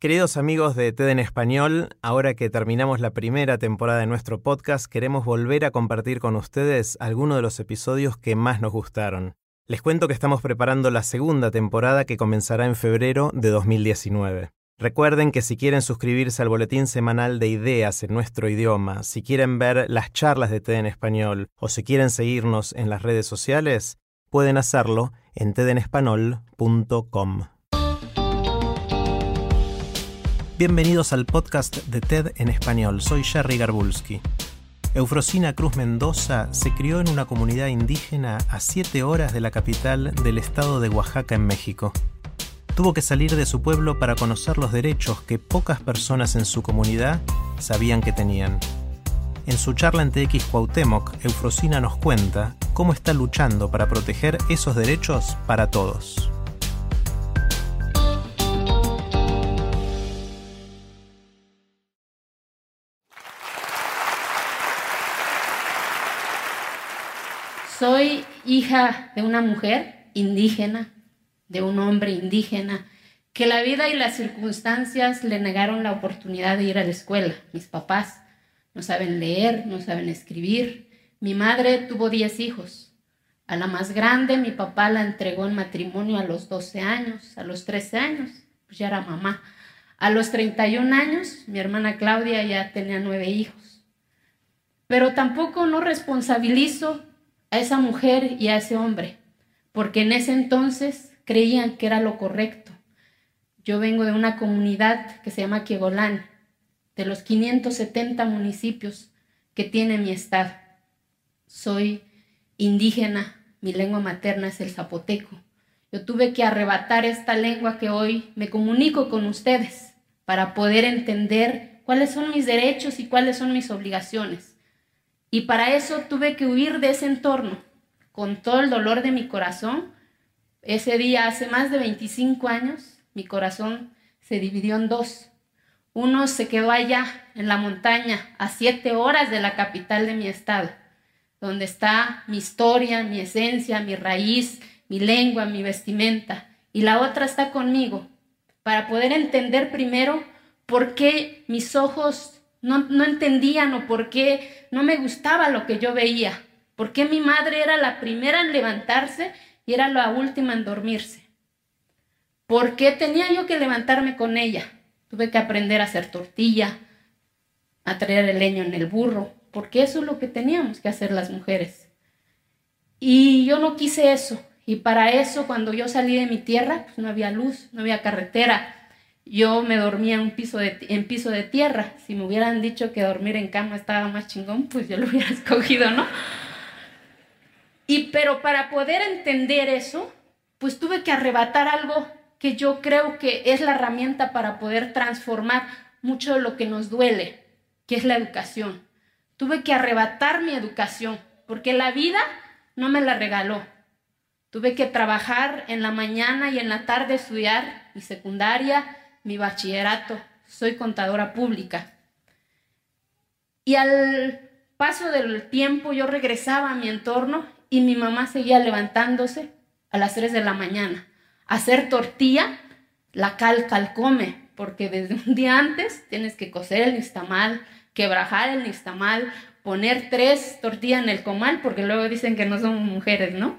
Queridos amigos de TED en español, ahora que terminamos la primera temporada de nuestro podcast, queremos volver a compartir con ustedes algunos de los episodios que más nos gustaron. Les cuento que estamos preparando la segunda temporada que comenzará en febrero de 2019. Recuerden que si quieren suscribirse al boletín semanal de ideas en nuestro idioma, si quieren ver las charlas de TED en español o si quieren seguirnos en las redes sociales, pueden hacerlo en tedenespanol.com. Bienvenidos al podcast de TED en español. Soy Jerry Garbulski. Eufrosina Cruz Mendoza se crió en una comunidad indígena a 7 horas de la capital del estado de Oaxaca en México tuvo que salir de su pueblo para conocer los derechos que pocas personas en su comunidad sabían que tenían. En su charla en TX Cuauhtémoc, Eufrosina nos cuenta cómo está luchando para proteger esos derechos para todos. Soy hija de una mujer indígena de un hombre indígena que la vida y las circunstancias le negaron la oportunidad de ir a la escuela. Mis papás no saben leer, no saben escribir. Mi madre tuvo 10 hijos. A la más grande mi papá la entregó en matrimonio a los 12 años, a los 13 años, pues ya era mamá. A los 31 años mi hermana Claudia ya tenía nueve hijos. Pero tampoco no responsabilizo a esa mujer y a ese hombre, porque en ese entonces creían que era lo correcto. Yo vengo de una comunidad que se llama Quiegolán, de los 570 municipios que tiene mi estado. Soy indígena, mi lengua materna es el zapoteco. Yo tuve que arrebatar esta lengua que hoy me comunico con ustedes para poder entender cuáles son mis derechos y cuáles son mis obligaciones. Y para eso tuve que huir de ese entorno, con todo el dolor de mi corazón, ese día, hace más de 25 años, mi corazón se dividió en dos. Uno se quedó allá, en la montaña, a siete horas de la capital de mi estado, donde está mi historia, mi esencia, mi raíz, mi lengua, mi vestimenta. Y la otra está conmigo, para poder entender primero por qué mis ojos no, no entendían o por qué no me gustaba lo que yo veía, por qué mi madre era la primera en levantarse y era la última en dormirse. ¿Por qué tenía yo que levantarme con ella? Tuve que aprender a hacer tortilla, a traer el leño en el burro, porque eso es lo que teníamos que hacer las mujeres. Y yo no quise eso. Y para eso, cuando yo salí de mi tierra, pues no había luz, no había carretera. Yo me dormía en, piso de tierra. Si me hubieran dicho que dormir en cama estaba más chingón, pues yo lo hubiera escogido, ¿no? Y pero para poder entender eso, pues tuve que arrebatar algo que yo creo que es la herramienta para poder transformar mucho de lo que nos duele, que es la educación. Tuve que arrebatar mi educación, porque la vida no me la regaló. Tuve que trabajar en la mañana y en la tarde estudiar mi secundaria, mi bachillerato. Soy contadora pública. Y al paso del tiempo yo regresaba a mi entorno y mi mamá seguía levantándose a las 3 de la mañana a hacer tortilla, la cal calcome, porque desde un día antes tienes que cocer el nistamal, quebrajar el nistamal, poner tres tortillas en el comal, porque luego dicen que no son mujeres, ¿no?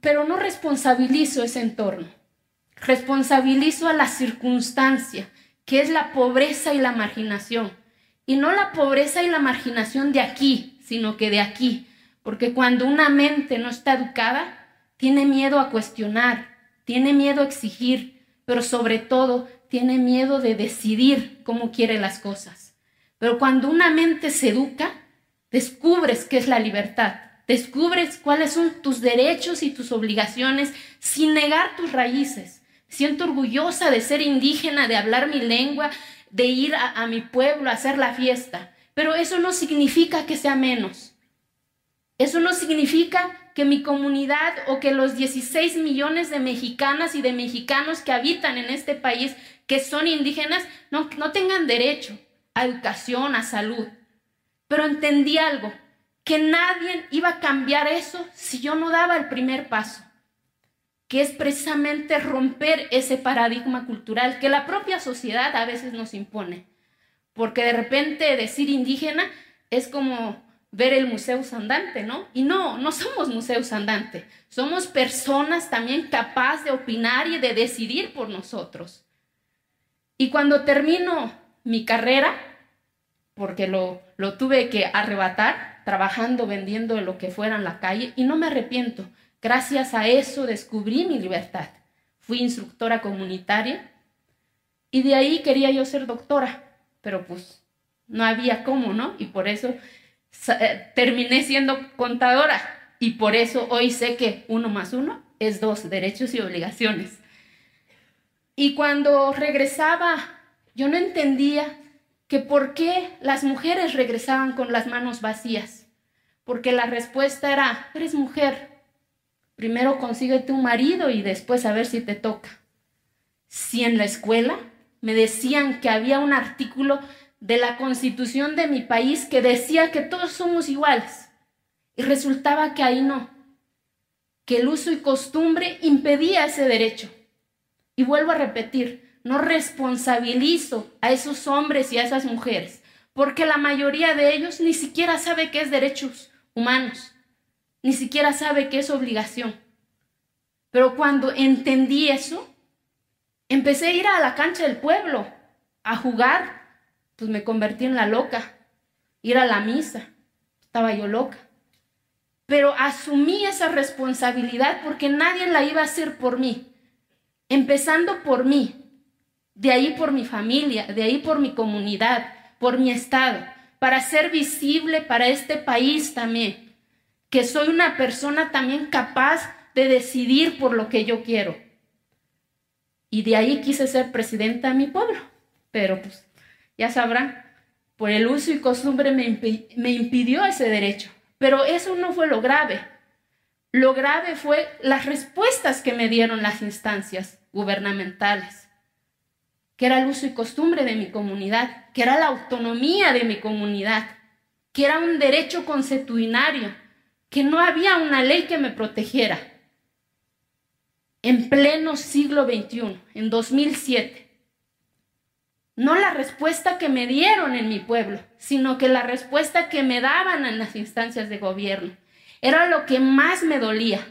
Pero no responsabilizo ese entorno, responsabilizo a la circunstancia, que es la pobreza y la marginación. Y no la pobreza y la marginación de aquí, sino que de aquí, porque cuando una mente no está educada, tiene miedo a cuestionar, tiene miedo a exigir, pero sobre todo tiene miedo de decidir cómo quiere las cosas. Pero cuando una mente se educa, descubres qué es la libertad, descubres cuáles son tus derechos y tus obligaciones sin negar tus raíces. Siento orgullosa de ser indígena, de hablar mi lengua, de ir a, mi pueblo a hacer la fiesta. Pero eso no significa que sea menos. Eso no significa que mi comunidad o que los 16 millones de mexicanas y de mexicanos que habitan en este país, que son indígenas, no tengan derecho a educación, a salud. Pero entendí algo, que nadie iba a cambiar eso si yo no daba el primer paso, que es precisamente romper ese paradigma cultural que la propia sociedad a veces nos impone. Porque de repente decir indígena es como ver el museo andante, ¿no? Y no, no somos museos andante, somos personas también capaces de opinar y de decidir por nosotros. Y cuando termino mi carrera, porque lo, lo tuve que arrebatar, trabajando, vendiendo lo que fuera en la calle, y no me arrepiento. Gracias a eso descubrí mi libertad. Fui instructora comunitaria y de ahí quería yo ser doctora, pero pues no había cómo, ¿no? Y por eso eh, terminé siendo contadora y por eso hoy sé que uno más uno es dos, derechos y obligaciones. Y cuando regresaba, yo no entendía que por qué las mujeres regresaban con las manos vacías. Porque la respuesta era, eres mujer, primero consíguete un marido y después a ver si te toca. Si en la escuela me decían que había un artículo de la constitución de mi país que decía que todos somos iguales. Y resultaba que ahí no, que el uso y costumbre impedía ese derecho. Y vuelvo a repetir, no responsabilizo a esos hombres y a esas mujeres, porque la mayoría de ellos ni siquiera sabe qué es derechos humanos, ni siquiera sabe qué es obligación. Pero cuando entendí eso, empecé a ir a la cancha del pueblo, a jugar pues me convertí en la loca. Ir a la misa, estaba yo loca. Pero asumí esa responsabilidad porque nadie la iba a hacer por mí. Empezando por mí, de ahí por mi familia, de ahí por mi comunidad, por mi estado, para ser visible para este país también, que soy una persona también capaz de decidir por lo que yo quiero. Y de ahí quise ser presidenta de mi pueblo, pero pues ya sabrán, por el uso y costumbre me, impidió ese derecho. Pero eso no fue lo grave. Lo grave fue las respuestas que me dieron las instancias gubernamentales, que era el uso y costumbre de mi comunidad, que era la autonomía de mi comunidad, que era un derecho consuetudinario, que no había una ley que me protegiera. En pleno siglo XXI, en 2007, no la respuesta que me dieron en mi pueblo, sino que la respuesta que me daban en las instancias de gobierno. Era lo que más me dolía.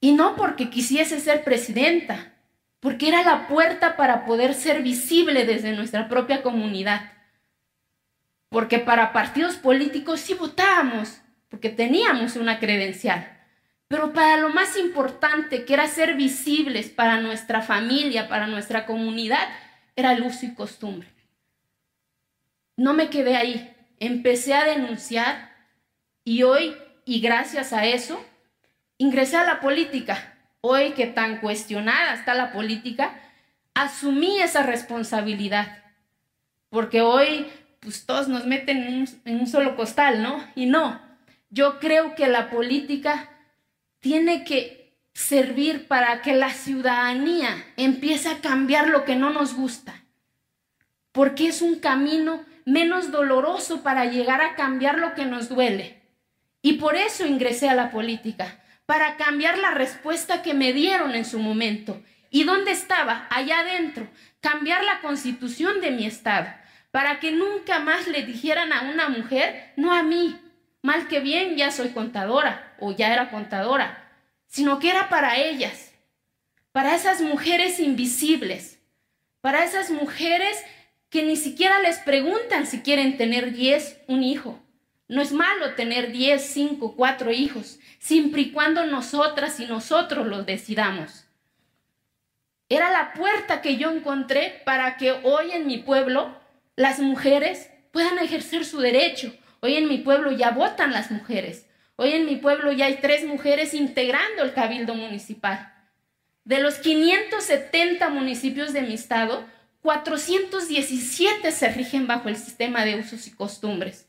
Y no porque quisiese ser presidenta, porque era la puerta para poder ser visible desde nuestra propia comunidad. Porque para partidos políticos sí votábamos, porque teníamos una credencial. Pero para lo más importante, que era ser visibles para nuestra familia, para nuestra comunidad, era el uso y costumbre. No me quedé ahí, empecé a denunciar y hoy, y gracias a eso, ingresé a la política. Hoy que tan cuestionada está la política, asumí esa responsabilidad. Porque hoy, pues todos nos meten en un, en un solo costal, ¿no? Y no, yo creo que la política tiene que servir para que la ciudadanía empiece a cambiar lo que no nos gusta. Porque es un camino menos doloroso para llegar a cambiar lo que nos duele. Y por eso ingresé a la política, para cambiar la respuesta que me dieron en su momento. ¿Y dónde estaba? Allá adentro. Cambiar la constitución de mi estado, para que nunca más le dijeran a una mujer, no a mí, mal que bien ya soy contadora o ya era contadora, sino que era para ellas, para esas mujeres invisibles, para esas mujeres que ni siquiera les preguntan si quieren tener 10, un hijo. No es malo tener 10, 5, 4 hijos, siempre y cuando nosotras y nosotros los decidamos. Era la puerta que yo encontré para que hoy en mi pueblo las mujeres puedan ejercer su derecho. Hoy en mi pueblo ya votan las mujeres. Hoy en mi pueblo ya hay tres mujeres integrando el cabildo municipal. De los 570 municipios de mi estado, 417 se rigen bajo el sistema de usos y costumbres.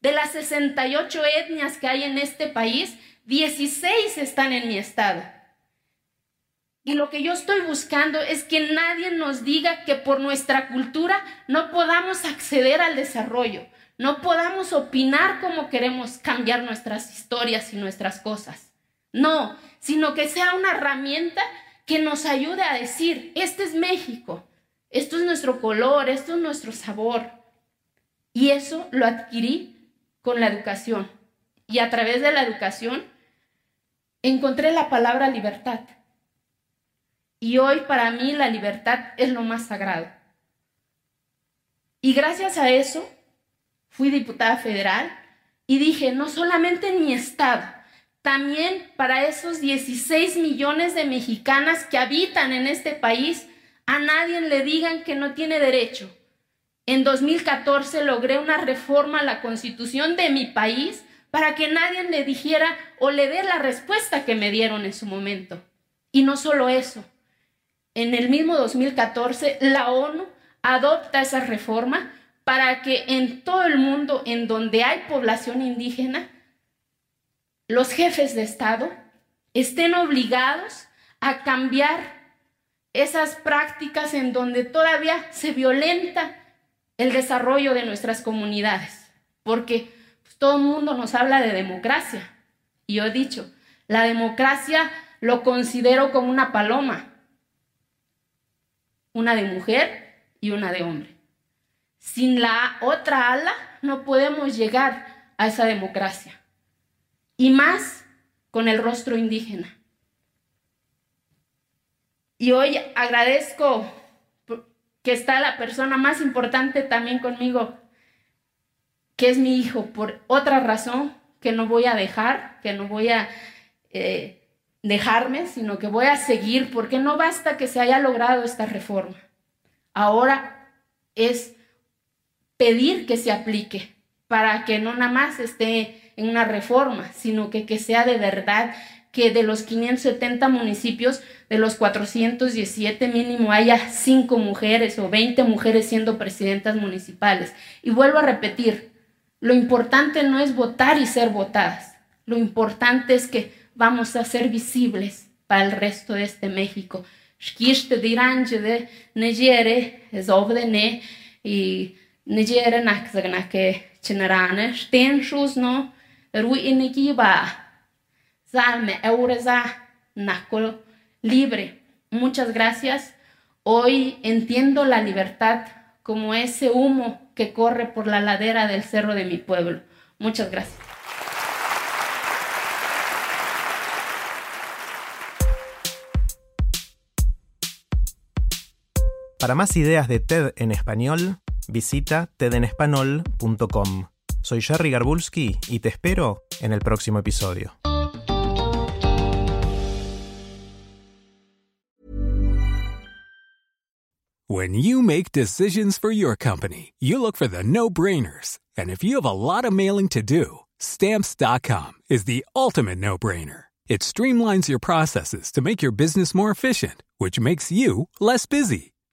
De las 68 etnias que hay en este país, 16 están en mi estado. Y lo que yo estoy buscando es que nadie nos diga que por nuestra cultura no podamos acceder al desarrollo, no podamos opinar como queremos cambiar nuestras historias y nuestras cosas. No, sino que sea una herramienta que nos ayude a decir, este es México, esto es nuestro color, esto es nuestro sabor. Y eso lo adquirí con la educación. Y a través de la educación encontré la palabra libertad. Y hoy para mí la libertad es lo más sagrado. Y gracias a eso fui diputada federal y dije, no solamente en mi estado, también para esos 16 millones de mexicanas que habitan en este país, a nadie le digan que no tiene derecho. En 2014 logré una reforma a la constitución de mi país para que nadie le dijera o le dé la respuesta que me dieron en su momento. Y no solo eso, en el mismo 2014 la ONU adopta esa reforma para que en todo el mundo en donde hay población indígena, los jefes de Estado estén obligados a cambiar esas prácticas en donde todavía se violenta el desarrollo de nuestras comunidades, porque pues, todo el mundo nos habla de democracia. Y yo he dicho, la democracia lo considero como una paloma, una de mujer y una de hombre. Sin la otra ala no podemos llegar a esa democracia. Y más con el rostro indígena. Y hoy agradezco que está la persona más importante también conmigo, que es mi hijo, por otra razón que no voy a dejar, que no voy a eh, dejarme, sino que voy a seguir, porque no basta que se haya logrado esta reforma. Ahora es pedir que se aplique para que no nada más esté en una reforma, sino que, que sea de verdad que de los 570 municipios, de los 417 mínimo haya 5 mujeres o 20 mujeres siendo presidentas municipales. Y vuelvo a repetir, lo importante no es votar y ser votadas, lo importante es que vamos a ser visibles para el resto de este México. De y no, libre. Muchas gracias. Hoy entiendo la libertad como ese humo que corre por la ladera del cerro de mi pueblo. Muchas gracias. Para más ideas de TED en español, visita tedenespanol.com. Soy Jerry Garbulski y te espero en el próximo episodio. When you make decisions for your company, you look for the no-brainers. And if you have a lot of mailing to do, stamps.com is the ultimate no-brainer. It streamlines your processes to make your business more efficient, which makes you less busy.